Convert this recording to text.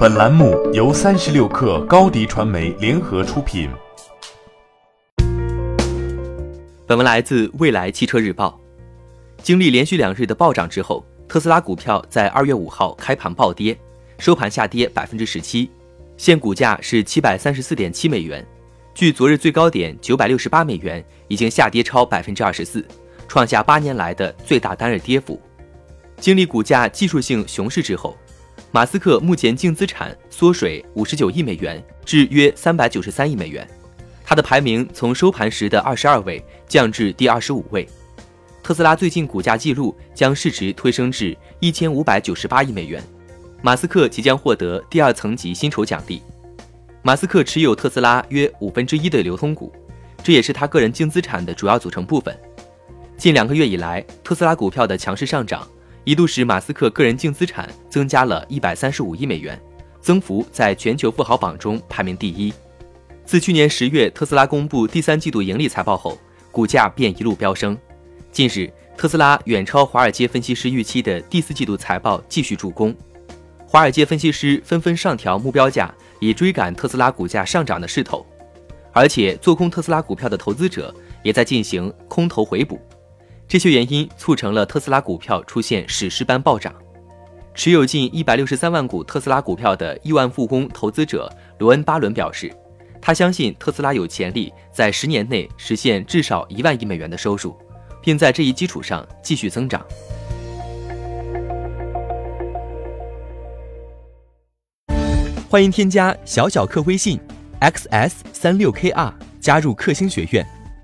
本栏目由三十六氪高低传媒联合出品。本文来自未来汽车日报。经历连续两日的暴涨之后，特斯拉股票在二月五号开盘暴跌，收盘下跌百分之十七，现股价是七百三十四点七美元，距昨日最高点九百六十八美元已经下跌超百分之二十四，创下八年来的最大单日跌幅。经历股价技术性熊市之后。马斯克目前净资产缩水五十九亿美元，至约三百九十三亿美元。他的排名从收盘时的二十二位降至第二十五位。特斯拉最近股价记录将市值推升至一千五百九十八亿美元。马斯克即将获得第二层级薪酬奖励。马斯克持有特斯拉约五分之一的流通股，这也是他个人净资产的主要组成部分。近两个月以来，特斯拉股票的强势上涨。一度使马斯克个人净资产增加了一百三十五亿美元，增幅在全球富豪榜中排名第一。自去年十月特斯拉公布第三季度盈利财报后，股价便一路飙升。近日，特斯拉远超华尔街分析师预期的第四季度财报继续助攻，华尔街分析师纷纷上调目标价，以追赶特斯拉股价上涨的势头。而且，做空特斯拉股票的投资者也在进行空头回补。这些原因促成了特斯拉股票出现史诗般暴涨。持有近一百六十三万股特斯拉股票的亿万富翁投资者罗恩·巴伦表示，他相信特斯拉有潜力在十年内实现至少一万亿美元的收入，并在这一基础上继续增长。欢迎添加小小客微信 xs 三六 kr 加入克星学院，